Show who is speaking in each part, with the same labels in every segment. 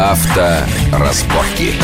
Speaker 1: Авторазборки.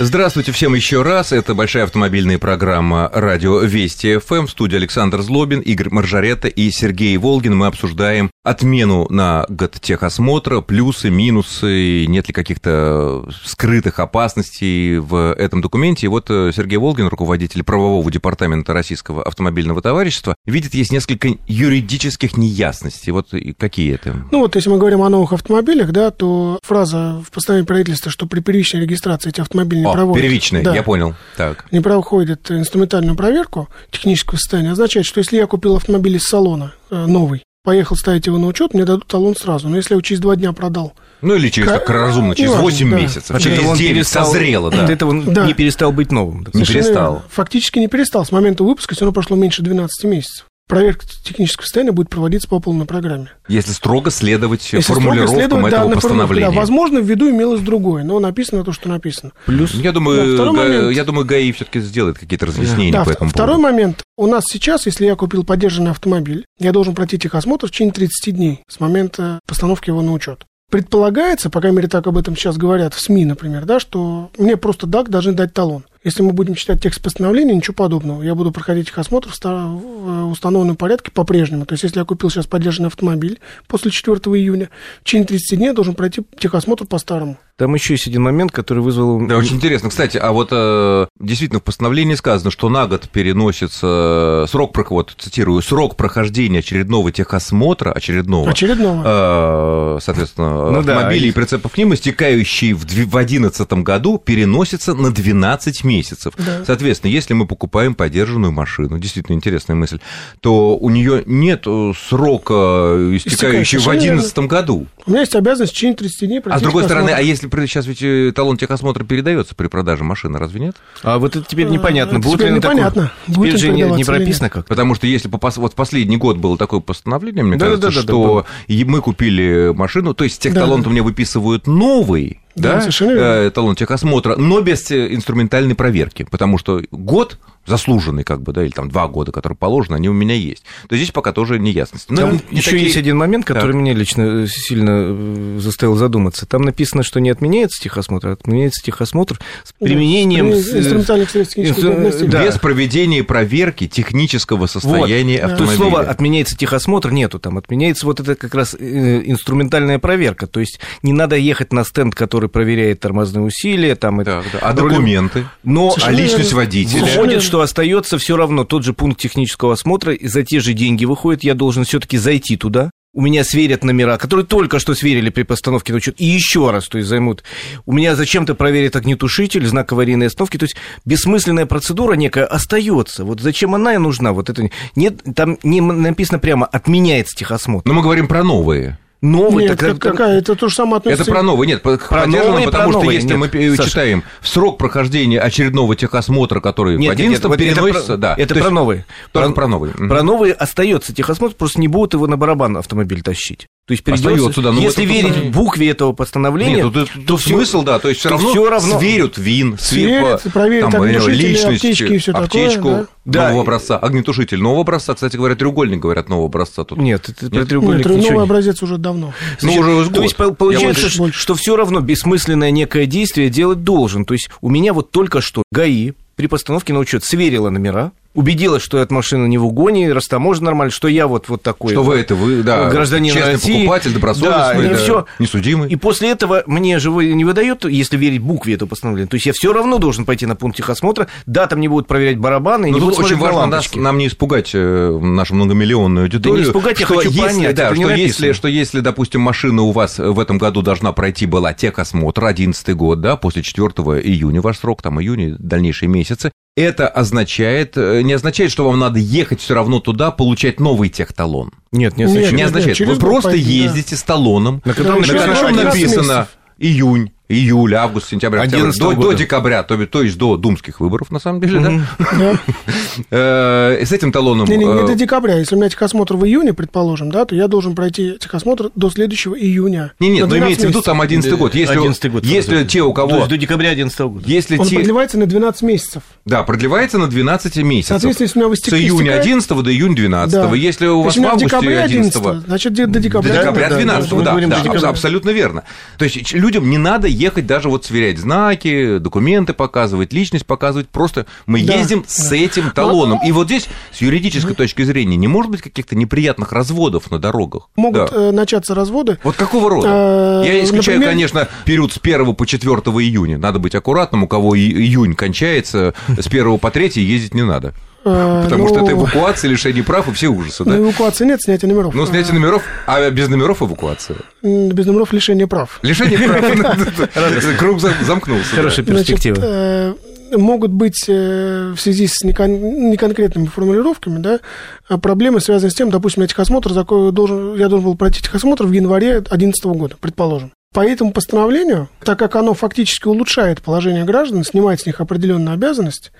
Speaker 2: Здравствуйте всем еще раз. Это большая автомобильная программа «Радио Вести ФМ». В студии Александр Злобин, Игорь Маржарета и Сергей Волгин. Мы обсуждаем отмену на год техосмотра, плюсы, минусы, нет ли каких-то скрытых опасностей в этом документе. И вот э, Сергей Волгин, руководитель правового департамента Российского автомобильного товарищества, видит, есть несколько юридических неясностей. Вот какие это?
Speaker 3: Ну вот, если мы говорим о новых автомобилях, да, то фраза в постановлении правительства, что при первичной регистрации эти автомобили не
Speaker 2: О,
Speaker 3: проводят.
Speaker 2: первичная,
Speaker 3: да,
Speaker 2: я понял. Так.
Speaker 3: Не проходят инструментальную проверку технического состояния, означает, что если я купил автомобиль из салона э, новый, поехал ставить его на учет, мне дадут талон сразу. Но если я его через два дня продал,
Speaker 2: Ну или через
Speaker 3: Как-
Speaker 2: разумно, через
Speaker 3: ну,
Speaker 2: 8
Speaker 3: да.
Speaker 2: месяцев,
Speaker 4: От
Speaker 2: через
Speaker 4: этого он
Speaker 2: 9
Speaker 4: перестал-
Speaker 2: созрело, да.
Speaker 4: От этого он
Speaker 3: Да.
Speaker 4: не перестал быть новым.
Speaker 2: Не
Speaker 3: Совершенно
Speaker 2: перестал.
Speaker 3: Фактически не перестал. С момента выпуска все равно прошло меньше 12 месяцев. Проверка технического состояния будет проводиться по полной программе.
Speaker 2: Если строго следовать
Speaker 3: Если строго
Speaker 2: формулировкам
Speaker 3: следовать
Speaker 2: этого
Speaker 3: формулировке,
Speaker 2: постановления.
Speaker 3: Да, возможно, в виду имелось другое, но написано то, что написано.
Speaker 4: Плюс
Speaker 2: Я думаю,
Speaker 3: Да, второй
Speaker 2: Га-
Speaker 3: момент.
Speaker 2: я думаю, ГАИ все-таки сделает какие-то разъяснения
Speaker 3: Да,
Speaker 2: по этому
Speaker 3: второй
Speaker 2: поводу.
Speaker 3: момент. У нас сейчас, если я купил поддержанный автомобиль, я должен пройти техосмотр в течение 30 дней с момента постановки его на учет. Предполагается, по крайней мере, так об этом сейчас говорят в СМИ, например, да, что мне просто ДАК должны дать талон. Если мы будем читать текст постановления, ничего подобного. Я буду проходить техосмотр в ста- в э, установленном порядке по-прежнему. То есть, если я купил сейчас поддержанный автомобиль после 4 июня, в течение 30 дней я должен пройти техосмотр по-старому.
Speaker 4: там еще есть один момент, который вызвал...
Speaker 2: Да, очень интересно. Кстати, а вот э, действительно в постановлении сказано, что на год переносится срок, прох- вот цитирую, срок прохождения очередного техосмотра, очередного,
Speaker 3: Очередного.
Speaker 2: э, соответственно,
Speaker 4: Ну да.
Speaker 2: автомобилей и прицепов к ним, истекающий в 2011 году, переносится на 12 месяцев.
Speaker 3: Да.
Speaker 2: Соответственно, если мы покупаем подержанную машину, действительно интересная мысль, то у нее нет э, срока, истекающего в
Speaker 3: совершенно верно.
Speaker 2: 2011 году.
Speaker 3: У меня есть обязанность в течение 30 дней
Speaker 2: А с другой стороны, а если сейчас ведь э, талон техосмотра передается при продаже машины, разве нет?
Speaker 4: А вот это теперь
Speaker 3: А,
Speaker 4: непонятно.
Speaker 3: это
Speaker 4: Будет
Speaker 3: теперь
Speaker 4: ли
Speaker 3: непонятно, будет
Speaker 4: Теперь же не, прописано как.
Speaker 2: Потому что если по вот в последний год было такое постановление, мне
Speaker 4: Да, да,
Speaker 2: кажется,
Speaker 4: да, да,
Speaker 2: что и мы купили машину, то есть техталон-то
Speaker 3: Да.
Speaker 2: мне выписывают новый,
Speaker 3: Да,
Speaker 2: да,
Speaker 3: совершенно верно.
Speaker 2: э, талон техосмотра, но без э, инструментальной проверки, потому что год заслуженный, как бы, да, или там два года, которые положены, они у меня есть. То здесь пока тоже неясность. Но
Speaker 4: Там
Speaker 2: не
Speaker 4: еще
Speaker 2: такие-
Speaker 4: есть один момент, который
Speaker 2: Так.
Speaker 4: меня лично э, сильно э, заставил задуматься. Там написано, что не отменяется техосмотр, а отменяется техосмотр с применением...
Speaker 3: При-
Speaker 4: с-
Speaker 3: инструментальных средств
Speaker 4: инстру- да.
Speaker 2: без проведения проверки технического состояния
Speaker 3: Да.
Speaker 4: То есть
Speaker 2: автомобиля.
Speaker 4: слова «отменяется техосмотр» нету, там отменяется вот это как раз э, инструментальная проверка, то есть не надо ехать на стенд, который проверяет тормозные усилия, там, это-
Speaker 2: Так, да. А документы?
Speaker 4: но
Speaker 2: А личность водителя?
Speaker 4: Выходит, что остается все равно тот же пункт технического осмотра, и за те же деньги выходит, я должен все-таки зайти туда. У меня сверят номера, которые только что сверили при постановке на учет, и еще раз, то есть займут. У меня зачем-то проверят огнетушитель, знак аварийной остановки, то есть бессмысленная процедура некая остается. Вот зачем она и нужна? Вот это нет, там не написано прямо отменяется техосмотр.
Speaker 2: Но мы говорим про новые.
Speaker 4: Новый,
Speaker 3: Нет,
Speaker 4: так-
Speaker 3: как- какая? Это то же самое относится...
Speaker 2: Это про новые, нет,
Speaker 4: Про
Speaker 2: подержанным,
Speaker 4: новые,
Speaker 2: потому
Speaker 4: про
Speaker 2: что
Speaker 4: новые,
Speaker 2: если
Speaker 4: нет,
Speaker 2: мы
Speaker 4: Саша.
Speaker 2: читаем срок прохождения очередного техосмотра, который
Speaker 4: Нет,
Speaker 2: в
Speaker 4: нет, нет,
Speaker 2: 11
Speaker 4: вот это
Speaker 2: переносится,
Speaker 4: про-
Speaker 2: да.
Speaker 4: Это
Speaker 2: То
Speaker 4: про новые.
Speaker 2: Только про новые. Мгм.
Speaker 4: Про новые остается техосмотр, просто не будут его на барабан автомобиль тащить. То есть придется,
Speaker 2: Остается, да, но
Speaker 4: если
Speaker 2: в этом
Speaker 4: верить букве этого постановления,
Speaker 2: Нет, тут, тут
Speaker 4: всё-
Speaker 2: смысл, да, то есть все
Speaker 4: то
Speaker 2: равно,
Speaker 4: всё равно-
Speaker 2: сверят ВИН,
Speaker 3: Сверят,
Speaker 2: свер-
Speaker 3: проверят
Speaker 2: там, э, личность,
Speaker 3: аптечки и такое,
Speaker 2: аптечку
Speaker 3: да.
Speaker 4: Да.
Speaker 2: нового образца, огнетушитель нового образца, кстати говоря, треугольник, говорят, нового образца тут.
Speaker 4: Нет, это
Speaker 2: Нет?
Speaker 4: треугольник
Speaker 3: Нет,
Speaker 4: ничего
Speaker 3: новый
Speaker 4: не-
Speaker 3: образец уже давно.
Speaker 2: Ну,
Speaker 4: Значит,
Speaker 2: уже с
Speaker 4: То
Speaker 2: год.
Speaker 4: есть получается, что, что все равно бессмысленное некое действие делать должен. То есть у меня вот только что ГАИ при постановке на учет сверила номера, убедилась, что эта машина не в угоне, растаможена нормально, что я вот, вот такой.
Speaker 2: Что вы это, вы, да,
Speaker 4: гражданин
Speaker 2: честный
Speaker 4: России.
Speaker 2: покупатель, добросовестный,
Speaker 4: Да,
Speaker 2: да, несудимый.
Speaker 4: И после этого мне же вы- не выдает, если верить букве этого постановления. То есть я все равно должен пойти на пункт техосмотра. Да, там не будут проверять барабаны,
Speaker 2: Но
Speaker 4: не
Speaker 2: тут
Speaker 4: будут
Speaker 2: очень
Speaker 4: на
Speaker 2: важно нас, нам не испугать э, нашу многомиллионную аудиторию.
Speaker 4: не испугать, я хочу
Speaker 2: если,
Speaker 4: понять,
Speaker 2: да, что, если,
Speaker 4: написано.
Speaker 2: что если, допустим, машина у вас в этом году должна пройти была техосмотр, 11 год, да, после 4 июня ваш срок, там июня, дальнейшие месяцы, это означает, э, не означает, что вам надо ехать все равно туда, получать новый техталон.
Speaker 4: Нет, не
Speaker 3: Нет,
Speaker 4: означает.
Speaker 2: Не
Speaker 3: нет,
Speaker 2: означает.
Speaker 3: через
Speaker 2: Вы просто
Speaker 3: пойти, да.
Speaker 2: ездите с талоном,
Speaker 4: На котором
Speaker 2: на котором
Speaker 3: 11
Speaker 2: написано
Speaker 3: месяцев.
Speaker 2: июнь. Июля, август, сентябрь, октябрь,
Speaker 4: 11
Speaker 2: до,
Speaker 4: года.
Speaker 2: до декабря, то, то есть до думских выборов, на самом деле, да?
Speaker 3: Да.
Speaker 2: Э, С этим талоном...
Speaker 3: Не, не, не
Speaker 2: э,
Speaker 3: до декабря. Если у меня техосмотр в июне, предположим, да, то я должен пройти техосмотр до следующего июня.
Speaker 2: Не, нет, но
Speaker 3: 12
Speaker 2: имеется в виду там 11 год. Если,
Speaker 4: 11 год.
Speaker 2: если те, у
Speaker 4: То
Speaker 2: кого...
Speaker 4: есть до декабря 11 года.
Speaker 2: Если
Speaker 3: Он
Speaker 2: те...
Speaker 3: продлевается на 12 месяцев.
Speaker 2: Да, продлевается на 12 месяцев.
Speaker 3: Соответственно, если у меня
Speaker 2: С
Speaker 3: выстек-
Speaker 2: июня
Speaker 3: истекает-
Speaker 2: 11 до июня 12.
Speaker 3: Да.
Speaker 2: Если у
Speaker 3: То
Speaker 2: вас
Speaker 3: у
Speaker 2: в августе
Speaker 3: декабре
Speaker 2: 11
Speaker 3: 11, значит, до
Speaker 2: До
Speaker 3: декабря. да, да,
Speaker 2: 12
Speaker 4: мы
Speaker 2: да,
Speaker 4: до
Speaker 2: абсолютно верно. То есть людям не надо ехать даже вот сверять знаки, документы показывать, личность показывать, просто мы
Speaker 3: Да,
Speaker 2: ездим с
Speaker 3: да.
Speaker 2: этим талоном. И вот здесь, с юридической точки зрения, не может быть каких-то неприятных разводов на дорогах.
Speaker 3: Могут
Speaker 2: Да.
Speaker 3: э, начаться разводы.
Speaker 2: Вот какого рода?
Speaker 3: Э,
Speaker 2: Я исключаю,
Speaker 3: например-
Speaker 2: конечно, период с 1 по 4 июня. Надо быть аккуратным, у кого июнь кончается, с 1 по 3 ездить не надо.
Speaker 3: Э,
Speaker 2: Потому что
Speaker 3: ну,
Speaker 2: это эвакуация, лишение прав и все ужасы,
Speaker 3: ну,
Speaker 2: да?
Speaker 3: эвакуации нет, снятия номеров.
Speaker 2: Ну, снятие номеров, а без номеров эвакуация.
Speaker 3: Без номеров лишение прав.
Speaker 2: Лишение прав. Круг зам- замкнулся.
Speaker 4: Хорошая перспектива.
Speaker 3: э, могут быть э, в связи с некон- неконкретными формулировками, да, проблемы, связанные с тем, допустим, я техосмотр я должен был пройти техосмотр в январе 2011 года, предположим. По этому постановлению, так как оно фактически улучшает положение граждан, снимает с них определенную обязанность,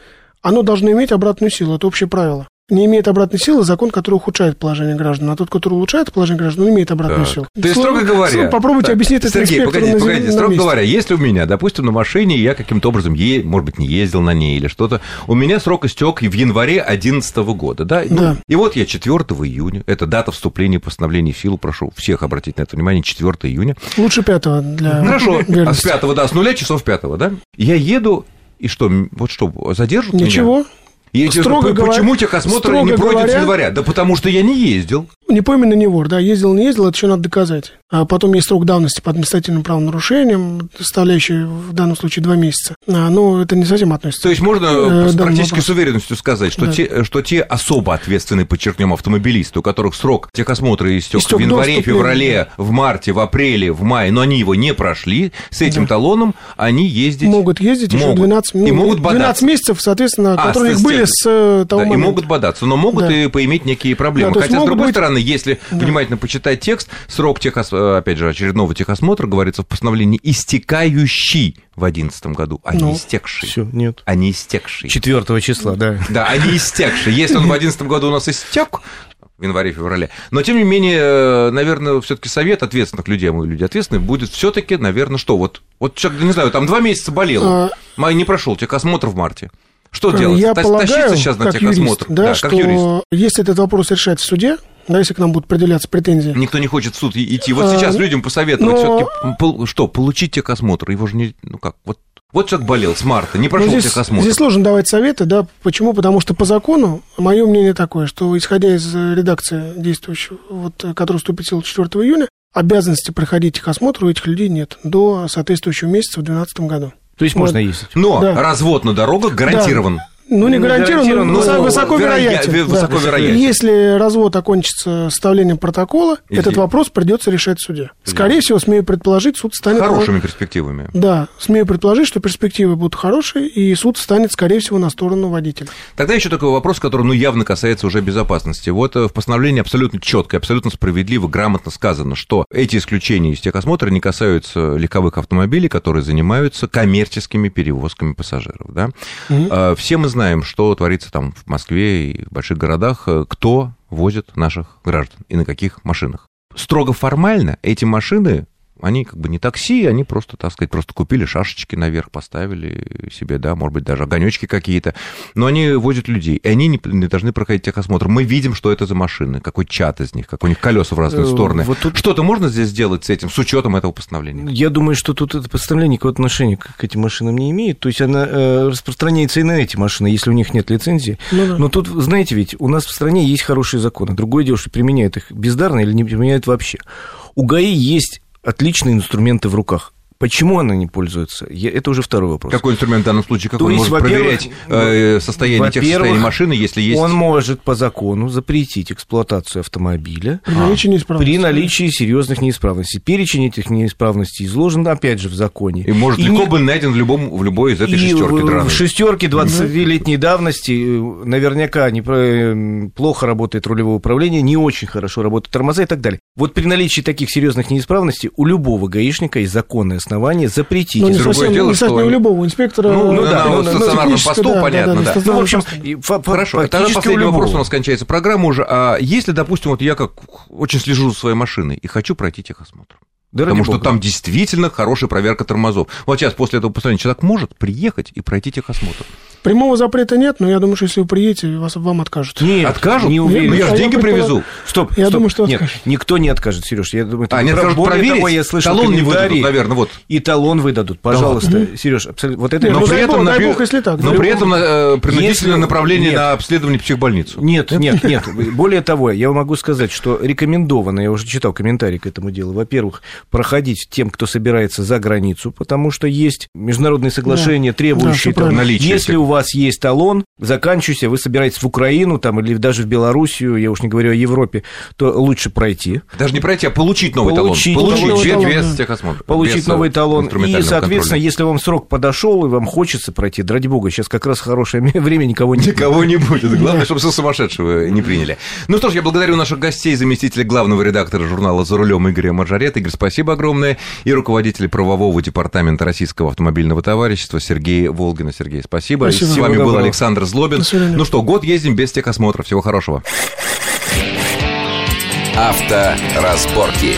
Speaker 3: оно должно иметь обратную силу, это общее правило. Не имеет обратной силы закон, который ухудшает положение граждан, а тот, который улучшает положение граждан, он имеет обратную
Speaker 2: Так.
Speaker 3: силу.
Speaker 2: То есть, строго говоря...
Speaker 3: Сло- Попробуйте
Speaker 2: Так,
Speaker 3: объяснить это
Speaker 2: Сергей, погодите,
Speaker 3: на,
Speaker 2: погодите, строго
Speaker 3: месте.
Speaker 2: говоря, если у меня, допустим, на машине я каким-то образом, е- может быть, не ездил на ней или что-то, у меня срок истек в январе 2011 года, да? Ну,
Speaker 3: Да.
Speaker 2: И вот я 4 июня, это дата вступления постановления в силу, прошу всех обратить на это внимание, 4 июня.
Speaker 3: Лучше пятого для
Speaker 2: Хорошо, а с
Speaker 3: верности.
Speaker 2: 5 да, с нуля часов 5 да? Я еду, и что, вот что, задержат меня?
Speaker 3: Ничего.
Speaker 2: И
Speaker 3: Строго
Speaker 2: п-
Speaker 3: говоря-
Speaker 2: почему техосмотр не пройдет
Speaker 3: говоря-
Speaker 2: января? Да потому что я не ездил.
Speaker 3: Не пойми на него, да, ездил, не ездил, это еще надо доказать. А потом есть срок давности по административным правонарушениям, составляющий в данном случае два месяца. А, но это не совсем относится.
Speaker 2: То есть можно
Speaker 3: Э,
Speaker 2: практически
Speaker 3: вопрос.
Speaker 2: с уверенностью сказать, что,
Speaker 3: Да.
Speaker 2: те, что те особо ответственные, подчеркнем, автомобилисты, у которых срок техосмотра истек,
Speaker 3: Истек
Speaker 2: в январе, феврале, в марте, в апреле, в мае, но они его не прошли, с этим
Speaker 3: Да.
Speaker 2: талоном они ездить
Speaker 3: Могут ездить еще
Speaker 2: могут.
Speaker 3: 12
Speaker 2: И могут
Speaker 3: 12
Speaker 2: бодаться.
Speaker 3: месяцев, соответственно,
Speaker 2: А,
Speaker 3: которые у них были с э, того
Speaker 2: Да, и
Speaker 3: момента.
Speaker 2: могут бодаться, но могут
Speaker 3: Да.
Speaker 2: и поиметь некие проблемы.
Speaker 3: Да,
Speaker 2: Хотя, с другой
Speaker 3: быть-
Speaker 2: стороны, если внимательно почитать текст, срок техос... э, опять же, очередного техосмотра, говорится в постановлении, истекающий в 2011 году, а не
Speaker 3: Ну,
Speaker 2: истекший.
Speaker 4: Все, нет.
Speaker 2: А не истекший.
Speaker 4: 4 числа, да.
Speaker 2: Да, а не истекший. Если он в 2011 году у нас истек, в январе-феврале. Но, тем не менее, э, наверное, все-таки совет ответственных людей, а мы люди ответственные, будет все-таки, наверное, что? Вот, вот человек, не знаю, там два месяца болел,
Speaker 3: А.
Speaker 2: май не прошел техосмотр в марте. Что делать?
Speaker 3: Я
Speaker 2: Та-
Speaker 3: полагаю,
Speaker 2: Тащиться сейчас на
Speaker 3: как юрист,
Speaker 2: техосмотр?
Speaker 3: да,
Speaker 2: как
Speaker 3: что
Speaker 2: юрист.
Speaker 3: если этот вопрос решать в суде, да, если к нам будут предъявляться претензии,
Speaker 2: Никто не хочет в суд и- идти. Вот
Speaker 3: А,
Speaker 2: сейчас людям посоветовать
Speaker 3: но-
Speaker 2: все-таки что, получить техосмотр. Его же не. Ну как? Вот, вот человек болел с марта, не прошел
Speaker 3: Ну, здесь,
Speaker 2: техосмотр.
Speaker 3: здесь сложно давать советы, да, почему? Потому что по закону, мое мнение такое, что исходя из э, редакции действующего, вот, э, которая вступит в силу 4 июня, обязанности проходить техосмотр у этих людей нет до соответствующего месяца в 2012 году.
Speaker 4: То есть
Speaker 3: Вот.
Speaker 4: можно ездить.
Speaker 2: Но
Speaker 3: Да.
Speaker 2: развод на дорогах гарантирован.
Speaker 3: Ну, не
Speaker 4: Ну,
Speaker 3: гарантированно,
Speaker 4: гарантированно,
Speaker 3: но
Speaker 2: но
Speaker 3: высоко
Speaker 2: вероя-
Speaker 3: вероятен.
Speaker 2: ве-
Speaker 3: да.
Speaker 2: высоко вероятен.
Speaker 3: Если развод окончится составлением протокола,
Speaker 2: И
Speaker 3: этот вопрос придется решать в суде. Скорее всего, смею предположить, суд станет...
Speaker 2: Хорошими перспективами.
Speaker 3: Да, смею предположить, что перспективы будут хорошие, и суд станет, скорее всего, на сторону водителя.
Speaker 2: Тогда еще такой вопрос, который ну, явно касается уже безопасности. Вот э, в постановлении абсолютно четко, абсолютно справедливо, грамотно сказано, что эти исключения из техосмотра не касаются легковых автомобилей, которые занимаются коммерческими перевозками пассажиров. Да?
Speaker 3: Мгм.
Speaker 2: Э, Все мы знаем, что творится там в Москве и в больших городах, э, кто возит наших граждан и на каких машинах. Строго формально эти машины они как бы не такси, они просто, так сказать, просто купили шашечки наверх, поставили себе, да, может быть, даже огонечки какие-то, но они возят людей, и они не, не должны проходить техосмотр. Мы видим, что это за машины, какой чат из них, как у них колеса в разные
Speaker 4: Э,
Speaker 2: стороны.
Speaker 4: вот тут-
Speaker 2: Что-то можно здесь сделать с этим, с учетом этого постановления?
Speaker 4: Я думаю, что тут это постановление никакого отношения к к этим машинам не имеет. То есть она э, распространяется и на эти машины, если у них нет лицензии.
Speaker 3: Ну да.
Speaker 4: Но тут, знаете, ведь у нас в стране есть хорошие законы. Другое дело, что применяют их бездарно или не применяют вообще. У ГАИ есть отличные инструменты в руках. Почему она не пользуется? Я- это уже второй вопрос.
Speaker 2: Какой инструмент в данном случае? Как
Speaker 4: То
Speaker 2: он
Speaker 4: есть,
Speaker 2: может проверять э, состояние, тех состояний машины, если есть...
Speaker 4: Он может по закону запретить эксплуатацию автомобиля
Speaker 3: При наличии неисправности.
Speaker 4: при наличии серьезных неисправностей. Перечень этих неисправностей изложен, опять же, в законе.
Speaker 2: И может
Speaker 4: И
Speaker 2: легко
Speaker 4: не-
Speaker 2: быть найден в, любом, в любой из этой
Speaker 4: и
Speaker 2: шестерки
Speaker 4: в,
Speaker 2: драной.
Speaker 4: в шестерке 20-летней давности э, наверняка не, про- э, плохо работает рулевое управление, не очень хорошо работают тормоза и так далее. Вот при наличии таких серьезных неисправностей у любого гаишника есть законное основания запретить.
Speaker 3: Но не
Speaker 2: другое
Speaker 3: совсем,
Speaker 2: дело,
Speaker 3: не совсем
Speaker 2: что-
Speaker 3: у любого инспектора.
Speaker 2: Ну,
Speaker 4: ну
Speaker 2: на-
Speaker 4: да,
Speaker 2: на
Speaker 4: ну,
Speaker 2: вот
Speaker 4: ну,
Speaker 2: стационарном посту,
Speaker 3: да,
Speaker 2: понятно, да.
Speaker 3: да,
Speaker 4: Ну, в общем, и
Speaker 2: Хорошо, тогда
Speaker 4: практически у
Speaker 2: последний вопрос, у нас кончается программа уже. А если, допустим, вот я как очень слежу за своей машиной и хочу пройти техосмотр,
Speaker 4: Да
Speaker 2: потому что
Speaker 4: бога.
Speaker 2: там действительно хорошая проверка тормозов. Вот сейчас после этого постановления человек может приехать и пройти техосмотр.
Speaker 3: Прямого запрета нет, но я думаю, что если вы приедете, вас, вам откажут.
Speaker 4: Нет,
Speaker 2: Откажут?
Speaker 4: Не уверен.
Speaker 2: Ну, я
Speaker 3: А
Speaker 2: же
Speaker 3: я
Speaker 2: деньги
Speaker 3: предполаг-
Speaker 2: привезу.
Speaker 4: Стоп,
Speaker 3: Я
Speaker 4: стоп.
Speaker 3: думаю, что
Speaker 4: нет,
Speaker 3: откажут.
Speaker 4: никто не откажет, Сереж. Я думаю, это
Speaker 2: А, не откажут
Speaker 4: Более
Speaker 2: проверить?
Speaker 4: того, я слышал
Speaker 2: Талон не выдадут, наверное, вот.
Speaker 4: И талон выдадут, пожалуйста, Сереж, абсолютно. Вот это
Speaker 3: Нет,
Speaker 2: Но
Speaker 3: ну,
Speaker 2: при
Speaker 3: дай
Speaker 2: этом,
Speaker 3: бог,
Speaker 2: напи-
Speaker 3: бог, если так,
Speaker 2: но при этом э, принудительное
Speaker 4: Если-
Speaker 2: направление
Speaker 4: нет.
Speaker 2: на обследование психбольницу.
Speaker 4: Нет, нет, нет. Более того, я могу сказать, что рекомендовано, я уже читал комментарии к этому делу, во-первых, проходить тем, кто собирается за границу, потому что есть международные соглашения,
Speaker 3: Да,
Speaker 4: требующие
Speaker 3: всё
Speaker 4: там.
Speaker 2: Наличие
Speaker 4: если у вас есть талон, заканчивайся, вы собираетесь в Украину там, или даже в Белоруссию, я уж не говорю о Европе, то лучше пройти.
Speaker 2: Даже не пройти, а получить новый
Speaker 4: Получить
Speaker 2: талон. Получить
Speaker 3: новый
Speaker 2: без,
Speaker 3: талон,
Speaker 2: без
Speaker 3: да.
Speaker 2: техосмотра.
Speaker 4: Получить
Speaker 2: без, э,
Speaker 4: новый талон. И, соответственно,
Speaker 2: контроля.
Speaker 4: если вам срок подошел и вам хочется пройти, да ради бога, сейчас как раз хорошее время, никого не
Speaker 2: Никого не будет. Главное, чтобы со сумасшедшего не приняли. Ну что ж, я благодарю наших гостей, заместителя главного редактора журнала «За рулем» Игоря Маржарета. Игорь, спасибо огромное. И руководителя правового департамента Российского автомобильного товарищества Сергея Волгина. Сергей, спасибо.
Speaker 3: Спасибо.
Speaker 2: С вами был
Speaker 4: доброго.
Speaker 2: Александр Злобин. Ну что, год ездим без техосмотра. Всего хорошего.
Speaker 1: Авторазборки.